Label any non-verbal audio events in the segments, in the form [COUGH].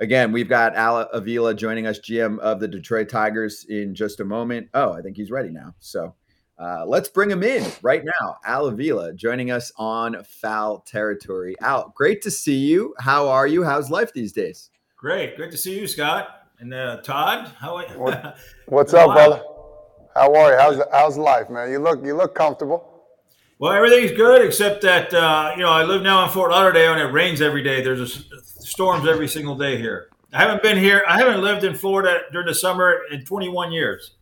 Again, we've got Al Avila joining us, GM of the Detroit Tigers, in just a moment. Oh, I think he's ready now. So uh, let's bring him in right now. Al Avila joining us on foul territory. Al, great to see you. How are you? How's life these days? Great. Great to see you, Scott. And uh, Todd, how are you? What, [LAUGHS] what's up, brother? How are you? How's how's life, man? You look you look comfortable. Well, everything's good except that uh, you know I live now in Fort Lauderdale and it rains every day. There's a, storms every single day here. I haven't been here. I haven't lived in Florida during the summer in 21 years.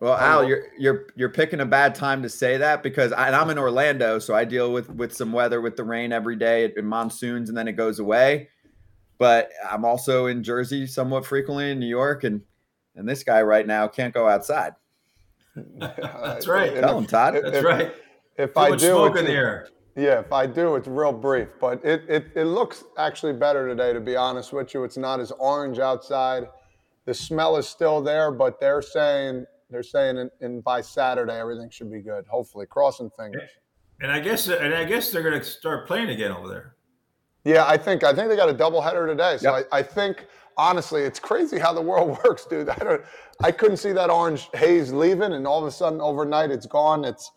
Well, Al, you're you're you're picking a bad time to say that because I, I'm in Orlando, so I deal with with some weather with the rain every day in monsoons, and then it goes away. But I'm also in Jersey somewhat frequently in New York, and and this guy right now can't go outside. [LAUGHS] That's right. Tell him, Todd. That's if, right. If Too I do, smoke in the air. Yeah, if I do, it's real brief. But it, it it looks actually better today, to be honest with you. It's not as orange outside. The smell is still there, but they're saying they're saying in, in, by Saturday everything should be good. Hopefully, crossing fingers. And I guess and I guess they're going to start playing again over there. Yeah, I think I think they got a doubleheader today. So yep. I, I think honestly, it's crazy how the world [LAUGHS] works, dude. I don't I couldn't see that orange haze leaving, and all of a sudden overnight it's gone. It's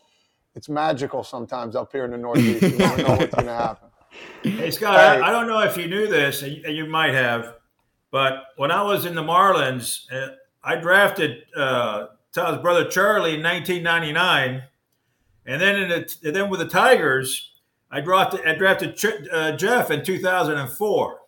it's magical sometimes up here in the Northeast. You don't know what's going to happen. [LAUGHS] Hey Scott, hey. I, I, don't know if you knew this, and you might have, but when I was in the Marlins, uh, I drafted uh, Todd's brother Charlie in 1999, and then in the, then with the Tigers, I drafted I drafted uh, Jeff in 2004.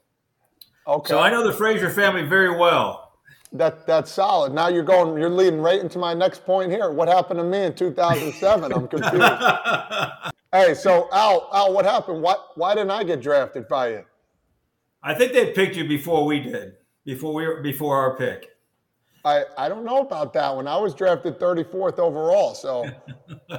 Okay. So I know the Frazier family very well. That that's solid. Now you're going, you're leading right into my next point here. What happened to me in 2007? I'm confused. [LAUGHS] hey, so Al, Al, what happened? Why why didn't I get drafted by you? I think they picked you before we did, before we before our pick. I, I don't know about that one. I was drafted 34th overall, so [LAUGHS]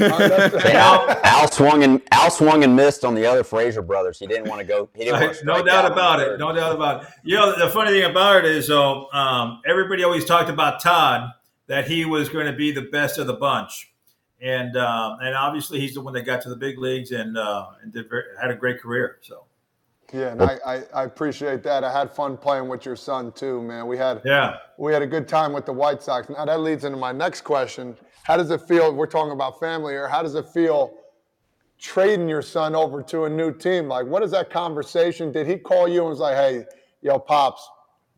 Al, Al, swung and Al swung and missed on the other Frazier brothers. He didn't want to go. He didn't want to no doubt about it. No doubt about it. You know, the funny thing about it is, though, um, everybody always talked about Todd that he was going to be the best of the bunch, and uh, and obviously he's the one that got to the big leagues and uh, and did very, had a great career. So. Yeah, and I, I, I, appreciate that. I had fun playing with your son too, man. We had yeah we had a good time with the White Sox. Now that leads into my next question. How does it feel? We're talking about family here. How does it feel trading your son over to a new team? Like, what is that conversation? Did he call you and was like, "Hey, yo, pops,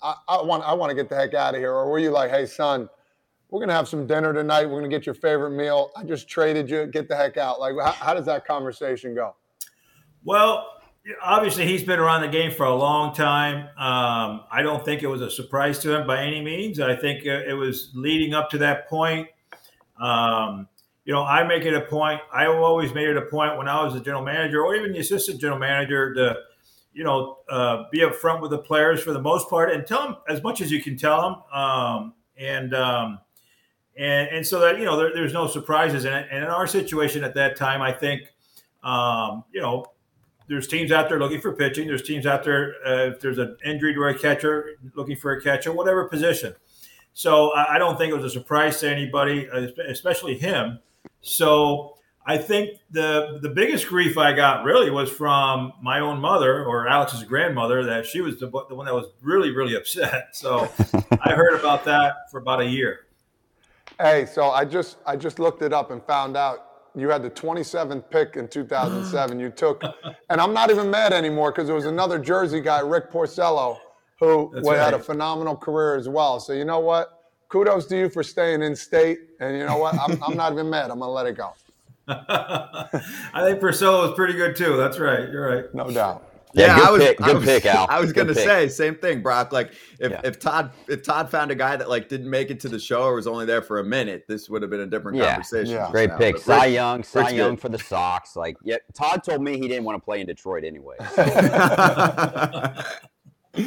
I, I want I want to get the heck out of here," or were you like, "Hey, son, we're gonna have some dinner tonight. We're gonna get your favorite meal. I just traded you. Get the heck out." Like, how, how does that conversation go? Well, obviously he's been around the game for a long time. Um, I don't think it was a surprise to him by any means. I think it was leading up to that point. Um, you know, I make it a point. I always made it a point when I was the general manager or even the assistant general manager to, you know, uh, be upfront with the players for the most part and tell them as much as you can tell them. Um, and, um, and, and so that, you know, there, there's no surprises. And in our situation at that time, I think, um, you know, there's teams out there looking for pitching. There's teams out there uh, if there's an injury to a catcher looking for a catcher, whatever position. So I, I don't think it was a surprise to anybody, uh, especially him. So I think the the biggest grief I got really was from my own mother or Alex's grandmother that she was the, the one that was really really upset. [LAUGHS] So I heard about that for about a year. Hey, so I just I just looked it up and found out you had the 27th pick in 2007. [LAUGHS] you took, and I'm not even mad anymore because there was another Jersey guy, Rick Porcello, who right. had a phenomenal career as well. So you know what? Kudos to you for staying in state. And you know what? I'm, I'm not even mad. I'm gonna let it go. [LAUGHS] I think Porcello was pretty good too. That's right. You're right. No doubt. Yeah, yeah I was, pick. Good I was, pick, Al. [LAUGHS] I was good gonna pick. say same thing, Brock. Like if, yeah. if Todd if Todd found a guy that like didn't make it to the show or was only there for a minute, this would have been a different yeah. conversation. Yeah. Great now. pick, Cy Young, Cy Young good. for the Sox. Like, yeah, Todd told me he didn't want to play in Detroit anyway. [LAUGHS]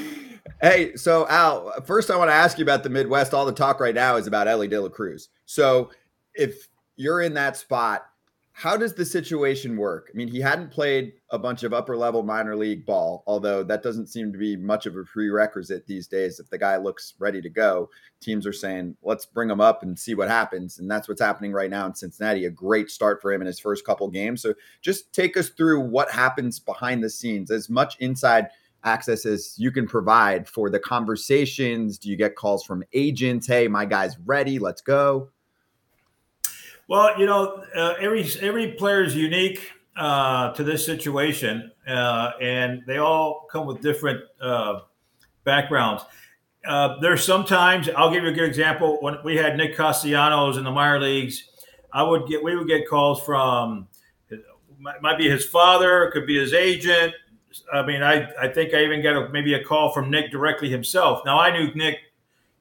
hey, so Al, first I want to ask you about the Midwest. All the talk right now is about Elly De La Cruz. So if you're in that spot how does the situation work? I mean, he hadn't played a bunch of upper level minor league ball, although that doesn't seem to be much of a prerequisite these days. If the guy looks ready to go, teams are saying, let's bring him up and see what happens. And that's what's happening right now in Cincinnati. A great start for him in his first couple games. So just take us through what happens behind the scenes, as much inside access as you can provide for the conversations? Do you get calls from agents? Hey, my guy's ready. Let's go. Well, you know, uh, every every player is unique uh, to this situation, uh, and they all come with different uh, backgrounds. Uh, there's sometimes I'll give you a good example. When we had Nick Castellanos in the minor leagues, I would get we would get calls from might be his father, could be his agent. I mean, I, I think I even got a, maybe a call from Nick directly himself. Now I knew Nick,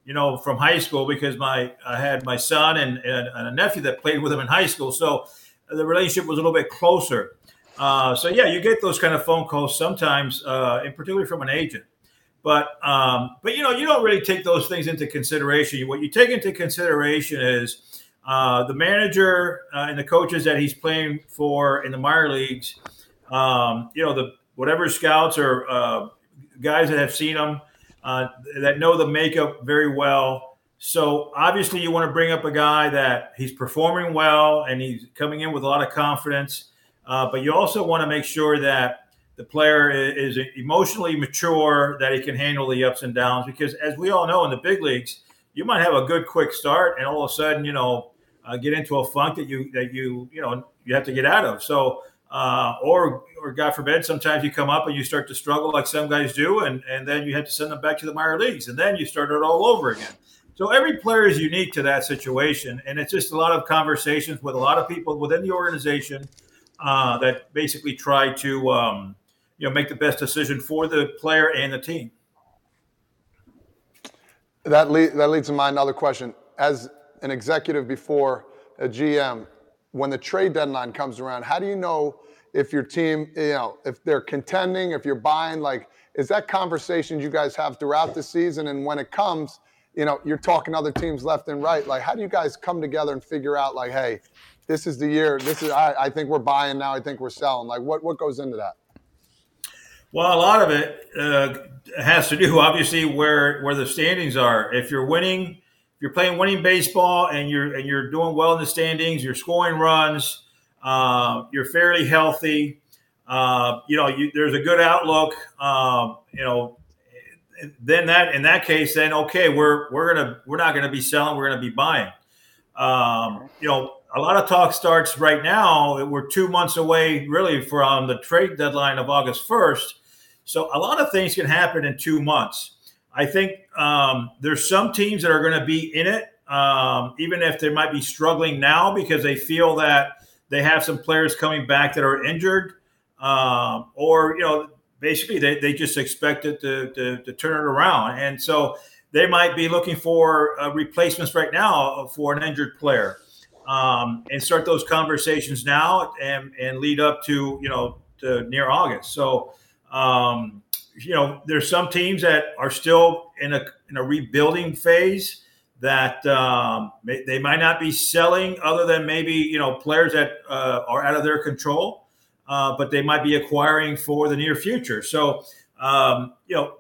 you know, from high school because my I had my son and, and, and a nephew that played with him in high school, so the relationship was a little bit closer. Uh, so yeah, you get those kind of phone calls sometimes, uh, and particularly from an agent. But um, but you know, you don't really take those things into consideration. What you take into consideration is uh, the manager uh, and the coaches that he's playing for in the minor leagues, um, you know, the whatever scouts or uh, guys that have seen him uh, that know the makeup very well. So obviously, you want to bring up a guy that he's performing well and he's coming in with a lot of confidence. Uh, but you also want to make sure that the player is emotionally mature, that he can handle the ups and downs. Because as we all know in the big leagues, you might have a good quick start, and all of a sudden, you know, uh, get into a funk that you that you you know you have to get out of. So uh, or or God forbid, sometimes you come up and you start to struggle like some guys do, and and then you have to send them back to the minor leagues, and then you start it all over again. So every player is unique to that situation, and it's just a lot of conversations with a lot of people within the organization uh, that basically try to um, you know make the best decision for the player and the team. That lead, that leads to my another question. As an executive before a GM, when the trade deadline comes around, how do you know if your team, you know, if they're contending, if you're buying? Like, is that conversation you guys have throughout the season? And when it comes, you know, you're talking other teams left and right. Like, how do you guys come together and figure out, like, hey, this is the year. This is I, I think we're buying now. I think we're selling. Like, what what goes into that? Well, a lot of it uh, has to do, obviously, where where the standings are. If you're winning you're playing winning baseball and you're and you're doing well in the standings, you're scoring runs, uh, you're fairly healthy. Uh, you know, you, there's a good outlook. Um, you know, then that in that case, then okay, we're we're gonna we're not gonna be selling, we're gonna be buying. Um, you know, a lot of talk starts right now. We're two months away, really, from the trade deadline of August first. So a lot of things can happen in two months. I think um, there's some teams that are going to be in it, um, even if they might be struggling now because they feel that they have some players coming back that are injured, um, or you know, basically they, they just expect it to, to, to, turn it around, and so they might be looking for uh, replacements right now for an injured player, um, and start those conversations now and and lead up to you know to near August. So. Um, you know, there's some teams that are still in a in a rebuilding phase that um, may, they might not be selling, other than maybe you know players that uh, are out of their control, uh, but they might be acquiring for the near future. So um, you know,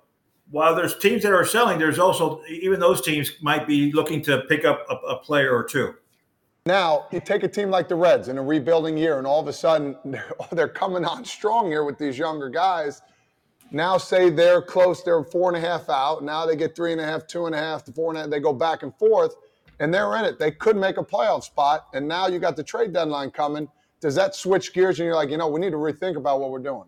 while there's teams that are selling, there's also even those teams might be looking to pick up a, a player or two. Now, you take a team like the Reds in a rebuilding year, and all of a sudden they're, [LAUGHS] they're coming on strong here with these younger guys now say they're close, they're four and a half out. Now they get three and a half, two and a half, to four and a half. They go back and forth, and they're in it. They could make a playoff spot, and now you got the trade deadline coming. Does that switch gears, and you're like, you know, we need to rethink about what we're doing?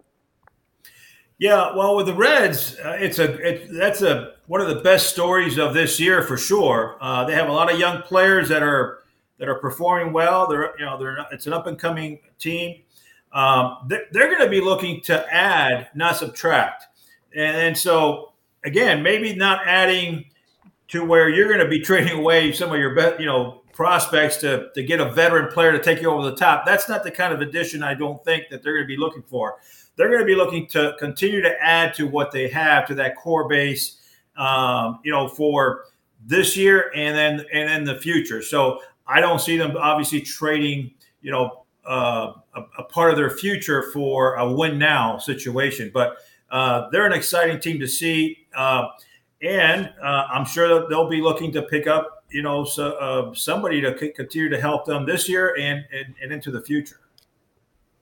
Yeah, well, with the Reds, uh, it's a it, that's a one of the best stories of this year for sure. Uh, they have a lot of young players that are that are performing well. They're you know they're it's an up and coming team um, they're, they're going to be looking to add, not subtract. And, and so, again, maybe not adding to where you're going to be [LAUGHS] trading away some of your you know prospects to, to get a veteran player to take you over the top. That's not the kind of addition I don't think that they're going to be looking for. They're going to be looking to continue to add to what they have to that core base, um, you know, for this year and then and then the future. So I don't see them obviously trading, you know, uh, a, a, part of their future for a win now situation. But uh, they're an exciting team to see, uh, and uh, I'm sure that they'll be looking to pick up, you know, so, somebody to c- continue to help them this year and, and, and into the future.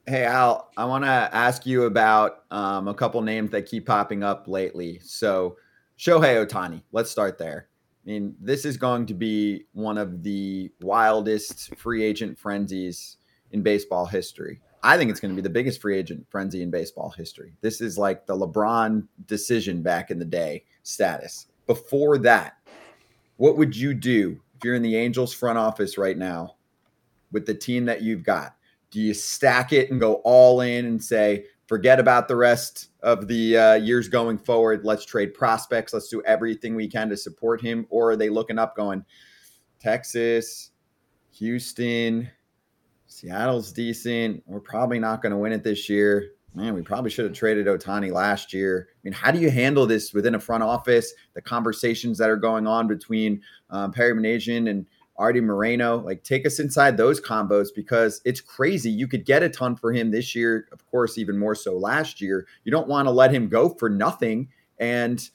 Hey Al, I want to ask you about um, a couple names that keep popping up lately. So Shohei Ohtani, let's start there. I mean, this is going to be one of the wildest free agent frenzies in baseball history. I think it's going to be the biggest free agent frenzy in baseball history. This is like the LeBron decision back in the day status. Before that, what would you do if you're in the Angels front office right now with the team that you've got? Do you stack it and go all in and say, forget about the rest of the uh, years going forward? Let's trade prospects. Let's do everything we can to support him. Or are they looking up going, Texas, Houston, Seattle's decent. We're probably not going to win it this year. Man, we probably should have traded Ohtani last year. I mean, how do you handle this within a front office? The conversations that are going on between um, Perry Minasian and Artie Moreno. Like, take us inside those combos because it's crazy. You could get a ton for him this year, of course, even more so last year. You don't want to let him go for nothing and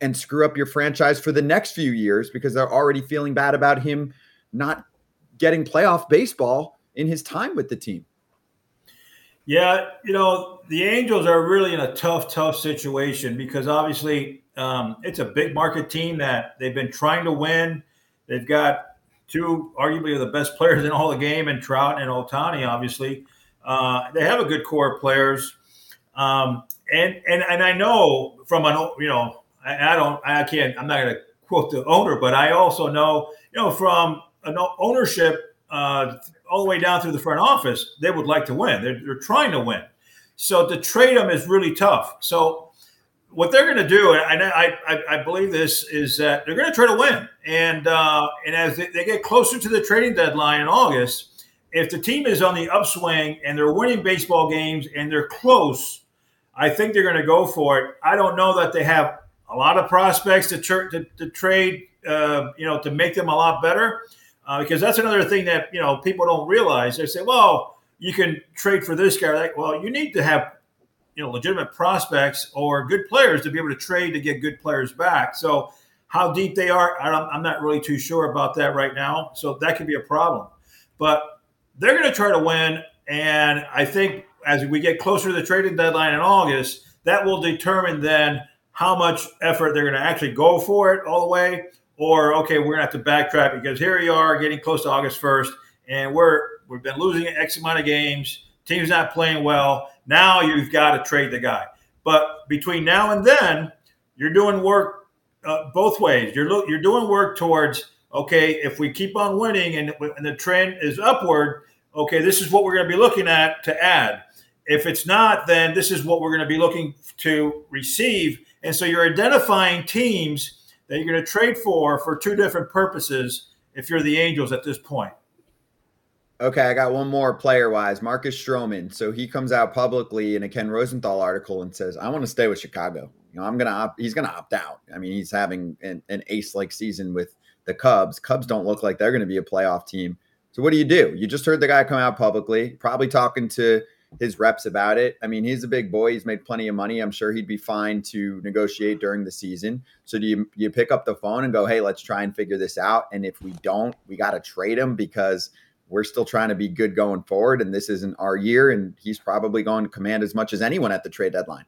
and screw up your franchise for the next few years because they're already feeling bad about him not getting playoff baseball in his time with the team. Yeah, you know, the Angels are really in a tough, tough situation because obviously um, it's a big market team that they've been trying to win. They've got two arguably the best [LAUGHS] players in all the game, and Trout and Ohtani, obviously. Uh, they have a good core of players. Um, and, and, and I know from an, you know, I, I don't, I can't, I'm not going to quote the owner, but I also know, you know, from an ownership uh, all the way down through the front office, they would like to win. They're, they're trying to win. So to trade them is really tough. So what they're going to do, and I, I, I, believe this, is that they're going to try to win. And uh, and as they, they, get closer to the trading deadline in August, if the team is on the upswing and they're winning baseball games and they're close, I think they're going to go for it. I don't know that they have a lot of prospects to, tra- to, to trade, uh, you know, to make them a lot better, uh, because that's another thing that you know people don't realize. They say, well, you can trade for this guy. Like, well, you need to have you know legitimate prospects or good players to be able to trade to get good players back. So how deep they are, I'm not really too sure about that right now. So that could be a problem. But they're going to try to win, and I think as we get closer to the trading deadline in August, that will determine then how much effort they're going to actually go for it all the way, or okay, we're to have to backtrack because here we are getting close to August 1st, and we're we've been losing X amount of games. Team's not playing well now you've got to trade the guy. But between now and then, you're doing work uh, both ways. You're lo- you're doing work towards okay, if we keep on winning and, and the trend is upward, okay, this is what we're going to be looking at to add. If it's not, then this is what we're going to be looking to receive. And so you're identifying teams that you're going to trade for for two different purposes if you're the Angels at this point. Okay, I got one more player wise. Marcus Stroman. So he comes out publicly in a Ken Rosenthal article and says, I want to stay with Chicago. You know, I'm going to opt, he's going to opt out. I mean, he's having an, an ace like season with the Cubs. Cubs don't look like they're going to be a playoff team. So what do you do? You just heard the guy come out publicly, probably talking to his reps about it. I mean, he's a big boy. He's made plenty of money. I'm sure he'd be fine to negotiate during the season. So do you you pick up the phone and go, "Hey, let's try and figure this out." And if we don't, we got to trade him because we're still trying to be good going forward, and this isn't our year. And he's probably going to command as much as anyone at the trade deadline.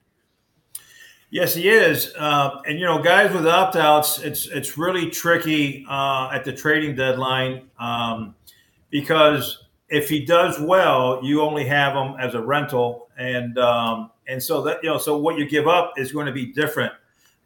Yes, he is. Uh, and you know, guys with opt outs, it's it's really tricky uh, at the trading deadline um, because if he does well, you only have him as a rental, and um, and so that you know, so what you give up is going to be different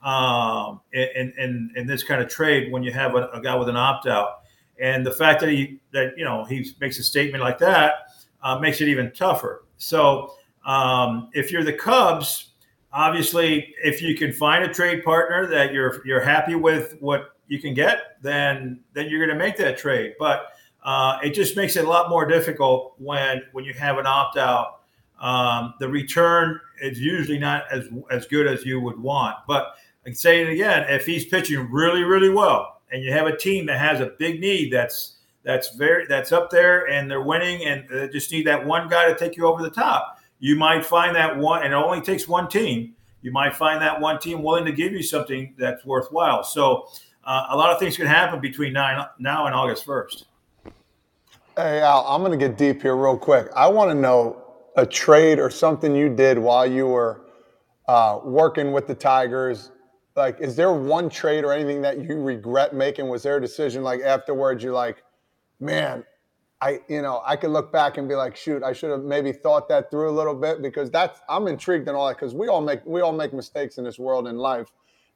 um, in, in in this kind of trade when you have a, a guy with an opt out. And the fact that he that you know he makes a statement like that uh, makes it even tougher. So um, if you're the Cubs, obviously, if you can find a trade partner that you're you're happy with what you can get, then then you're going to make that trade. But uh, it just makes it a lot more difficult when when you have an opt out. Um, the return is usually not as as good as you would want. But I can say it again: if he's pitching really really well, and you have a team that has a big need that's that's very that's up there and they're winning and they just need that one guy to take you over the top you might find that one and it only takes one team you might find that one team willing to give you something that's worthwhile so uh, a lot of things can happen between now, now and august 1st hey al i'm to get deep here real quick i want to know a trade or something you did while you were uh, working with the Tigers? Like, is there one trade or anything that you regret making? Was there a decision like afterwards you're like, man, I, you know, I could look back and be like, shoot, I should have maybe thought that through a little bit because that's I'm intrigued and all that because we all make we all make mistakes in this world in life,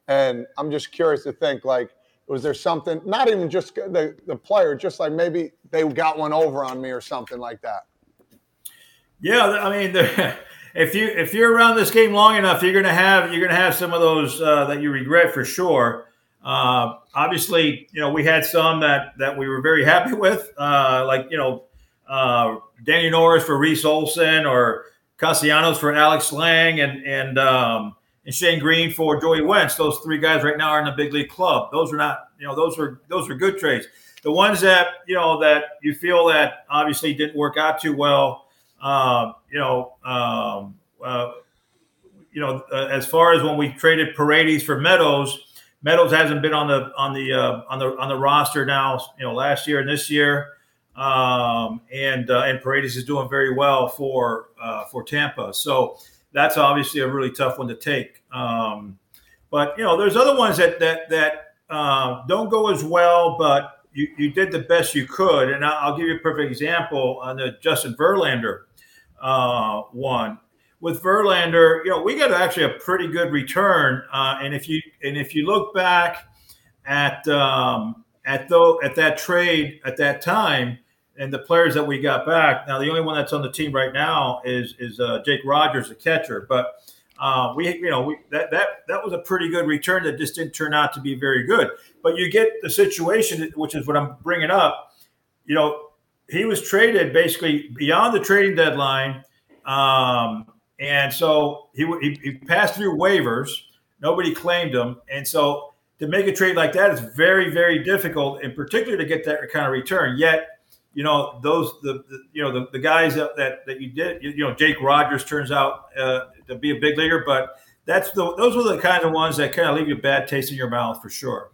and I'm just curious to think like, was there something not even just the the player, just like maybe they got one over on me or something like that. Yeah, I mean, [LAUGHS] if you if you're around this game long enough, you're gonna have you're gonna have some of those uh, that you regret for sure. Uh, obviously, you know, we had some that that we were very happy [LAUGHS] with, uh, like you know, uh, Danny Norris for Reese Olson or Castellanos for Alex Lange and and um, and Shane Greene for Joey Wentz. Those three guys right now are in the big league club. Those are not, you know, those are those are good trades. The ones that you know that you feel that obviously didn't work out too well, uh, you know. Um, uh, you know, uh, as far as when we traded Paredes for Meadows, Meadows hasn't been on the on the uh, on the on the roster now. You know, last year and this year, um, and uh, and Paredes is doing very well for for Tampa. So that's obviously a really tough one to take. Um, but you know, there's other ones that that that uh, don't go as well, but you, you did the best you could. And I'll give you a perfect example on the Justin Verlander uh, one with Verlander, you know, we got actually a pretty good return. Uh, and if you and if you look back at um, at though at that trade at that time and the players that we got back. Now the only one that's on the team right now is is uh, Jake Rogers, the catcher. But uh, we you know we, that that that was a pretty good return that just didn't turn out to be very good. But you get the situation, which is what I'm bringing up. You know, he was traded basically beyond the trading deadline. Um, and so he, he, he passed through waivers. Nobody claimed him. And so to make a trade like that is very, very difficult, in particular to get that kind of return. Yet, you know, those the, the you know the, the guys that, that, that you did, you, you, know, Jake Rogers turns out uh, to be a big leaguer, but that's the those are the kind of ones that kind of leave you a bad taste in your mouth for sure.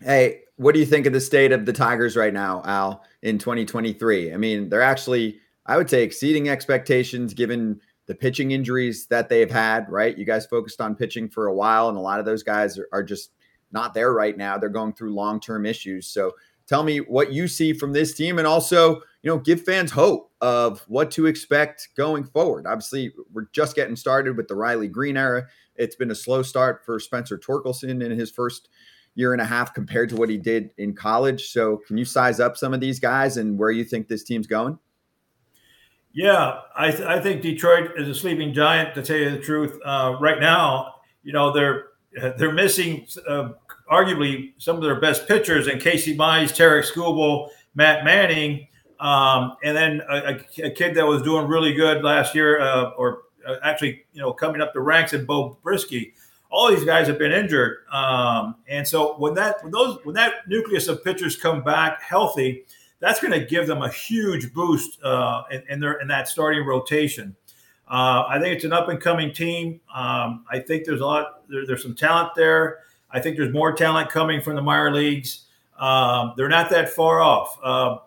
Hey, what do you think of the state of the Tigers right now, Al, in 2023? I mean, they're actually I would say exceeding expectations given the pitching injuries that they've had, right? You guys focused on pitching for a while, and a lot of those guys are, are just not there right now. They're going through long term issues. So tell me what you see from this team and also, you know, give fans hope of what to expect going forward. Obviously, we're just getting started with the Riley Greene era. It's been a slow start for Spencer Torkelson in his first year and a half compared to what he did in college. So, can you size up some of these guys and where you think this team's going? Yeah, I, th- I think Detroit is a sleeping giant. To tell you the truth, uh, right now, you know they're they're missing uh, arguably some of their best pitchers in Casey Mize, Tarik Skubal, Matt Manning, um, and then a, a, kid that was doing really good last year, uh, or uh, actually, you know, coming up the ranks in Beau Brieske. All these guys have been injured, um, and so when that when those when that nucleus of pitchers come back healthy that's going to give them a huge boost uh, in, in, their in that starting rotation. Uh, I think it's an up and coming team. Um, I think there's a lot. There, there's some talent there. I think there's more talent coming from the minor leagues. Um, they're not that far off. Uh,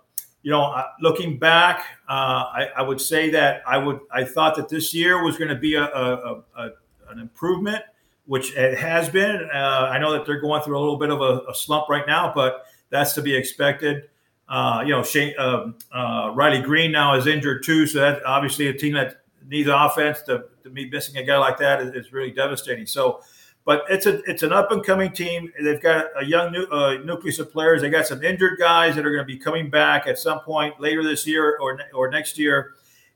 you know, looking back, uh, I, I, would say that I would I thought that this year was going to be a, a, a, an improvement, which it has been. Uh, I know that they're going through a little bit of a, slump right now, but that's to be expected. Uh, you know, Shane, uh, uh, Riley Greene now is injured too, so that obviously a team that needs offense to, to be missing a guy like that is, is, really devastating. So, but it's a it's an up and coming team. They've got a young uh, nucleus of players. They got some injured guys that are going to be coming back at some point later this year or or next year,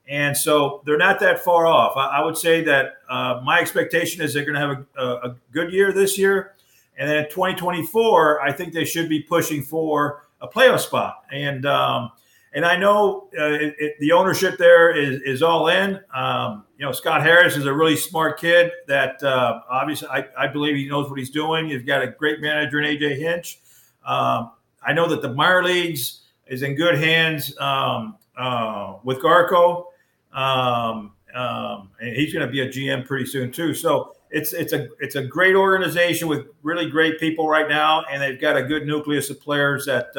and so they're not that far off. I, I would say that uh, my expectation is they're going to have a, a good year this year, and then in 2024, I think they should be pushing for a playoff spot. And um, and I know uh, it, it, the ownership there is is all in. Um, you know, Scott Harris is a really smart kid that uh, obviously I, I believe he knows what he's doing. He's got a great manager in AJ Hinch. Um, I know that the minor leagues is in good hands um, uh, with Garko. Um, um, and he's going to be a GM pretty soon too. So it's it's a it's a great organization with really great people right now, and they've got a good nucleus of players that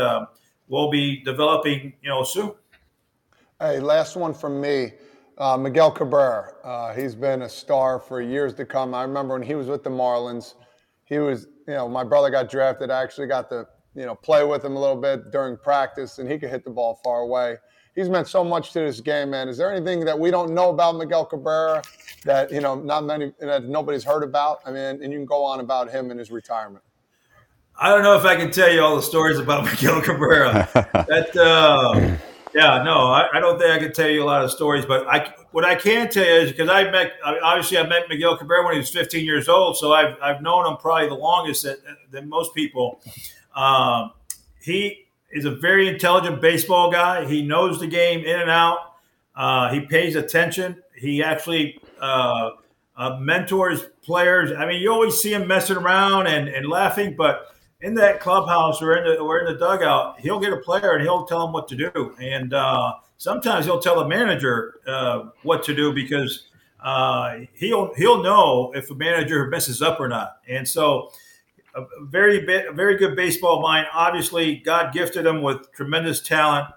will be developing, you know, soon. Hey, last one from me. Uh, Miguel Cabrera. Uh, he's been a star for years to come. I remember when he was with the Marlins. He was, you know, my brother got drafted. I actually got to, you know, play with him a little bit during practice, and he could hit the ball far away. He's meant so much to this game, man. Is there anything that we don't know about Miguel Cabrera that you know not many that nobody's heard about? I mean, and you can go on about him and his retirement. I don't know if I can tell you all the stories about [LAUGHS] Miguel Cabrera. that. Uh, yeah, no, I, I, don't think I can tell you a lot of stories, but I what I can tell you is because I met obviously I met Miguel Cabrera when he was 15 years old, so I've I've known him probably the longest than most people. Um, he is a very intelligent baseball guy. He knows the game in and out. Uh, he pays attention. He actually uh, uh, mentors players. I mean, you always see him messing around and, and laughing, but in that clubhouse or in the or in the dugout, he'll get a player and he'll tell him what to do. And uh, sometimes he'll tell the manager uh, what to do because uh, he'll he'll know if a manager messes up or not. And so, a very bit, a very good baseball mind. Obviously, God gifted him with tremendous talent,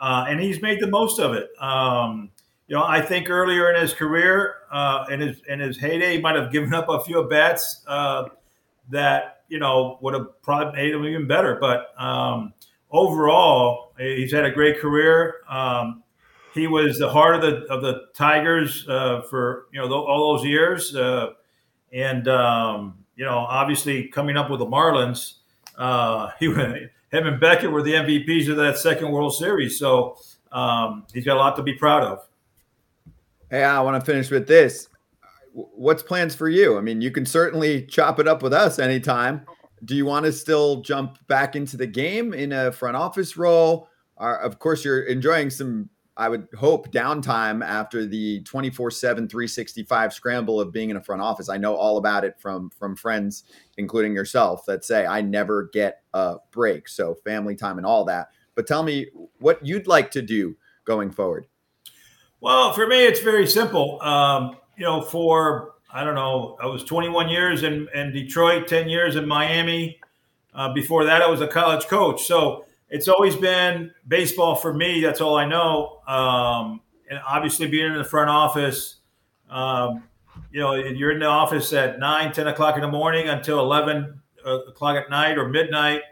uh, and he's made the most of it. Um, you know, I think earlier in his career, uh, in his in his heyday, he might have given up a few bats uh, that you know, would have probably made him even better. But um, overall, he's had a great career. Um, he was the heart of the of the Tigers uh, for you know all those years, uh, and um, you know, obviously coming up with the Marlins, uh, [LAUGHS] he him and Beckett were the MVPs of that second World Series. So um, he's got a lot to be proud of. Hey, I want to finish with this what's plans for you? I mean, you can certainly chop it up with us anytime. Do you want to still jump back into the game in a front office role? of course, you're enjoying some, I would hope, downtime after the 24 7, 365 scramble of being in a front office. I know all about it from, from friends, including yourself, that say I never get a break. So, family time and all that. But tell me what you'd like to do going forward. Well, for me, it's very simple. Um, you know, for I don't know, I was 21 years in, in Detroit, 10 years in Miami. Uh, before that, I was a college coach. So it's always been baseball for me. That's all I know. Um, and obviously, being in the front office, um, you know, you're in the office at 9, 10 o'clock in the morning until 11 uh, o'clock at night or midnight,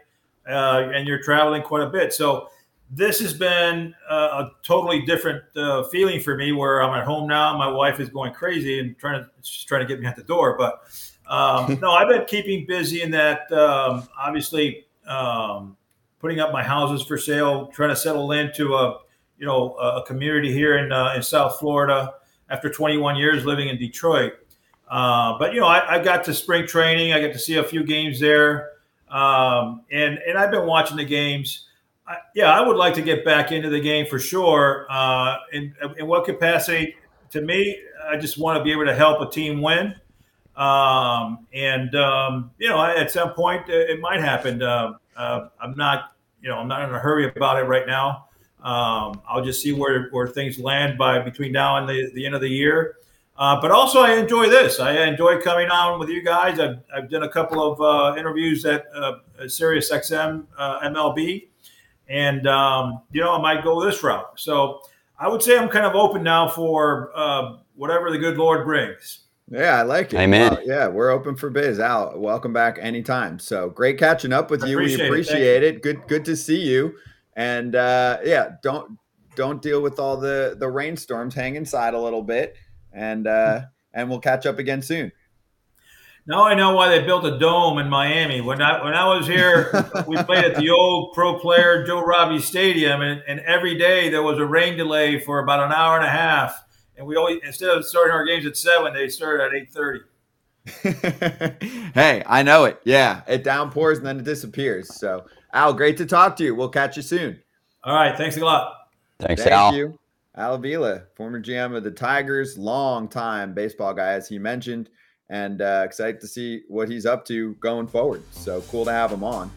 uh, and you're traveling quite a bit. So this has been a, a totally different uh, feeling for me where I'm at home now. My wife is going crazy and trying to, she's trying to get me at the door. But um, [LAUGHS] no, I've been keeping busy in that, um, obviously, um, putting up my houses for sale, trying to settle into a, you know, a community here in, uh, in South Florida after 21 years living in Detroit. Uh, but, you know, I, I, got to spring training. I got to see a few games there. Um, and, and I've been watching the games I, yeah, I would like to get back into the game for sure. Uh, in, in what capacity? To me, I just want to be able to help a team win. Um, and um, you know, at some point, it might happen. Uh, uh, I'm not, you know, I'm not in a hurry about it right now. Um, I'll just see where, where things land by between now and the, the end of the year. Uh, but also, I enjoy this. I enjoy coming on with you guys. I've, I've done a couple of uh, interviews at uh, Sirius XM uh, MLB and um, you know I might go this route. So I would say I'm kind of open now for uh, whatever the good Lord brings. Yeah, I like it. Amen. Well, yeah, we're open for biz. Al, welcome back anytime. So great catching up with you. Appreciate we appreciate it. it. Good, good to see you. And uh, yeah, don't don't deal with all the the rainstorms. Hang inside a little bit, and uh, and we'll catch up again soon. Now I know why they built a dome in Miami. When I when I was here, we [LAUGHS] played at the old pro player Joe Robbie Stadium, and, and every day there was a rain delay for about an hour and a half. And we always instead of starting our games at seven, they started at eight thirty. [LAUGHS] hey, I know it. Yeah, it downpours and then it disappears. So, Al, great to talk to you. We'll catch you soon. All right, thanks a lot. Thanks, Thank Al. you. Al Avila, former GM of the Tigers, long time baseball guy, as he mentioned and uh, excited to see what he's up to going forward. So cool to have him on.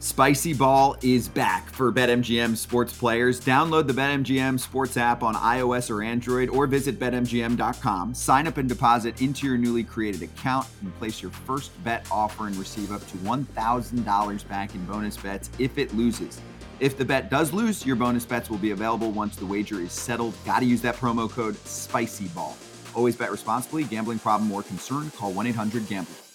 Spicy Ball is back for BetMGM sports players. Download the BetMGM sports app on iOS or Android or visit betmgm.com. Sign up and deposit into your newly created account and place your first bet offer and receive up to $1,000 back in bonus bets if it loses. If the bet does lose, your bonus bets will be available once the wager is settled. Got to use that promo code SPICYBALL. Always bet responsibly. Gambling problem or concern? Call 1 800 GAMBLER.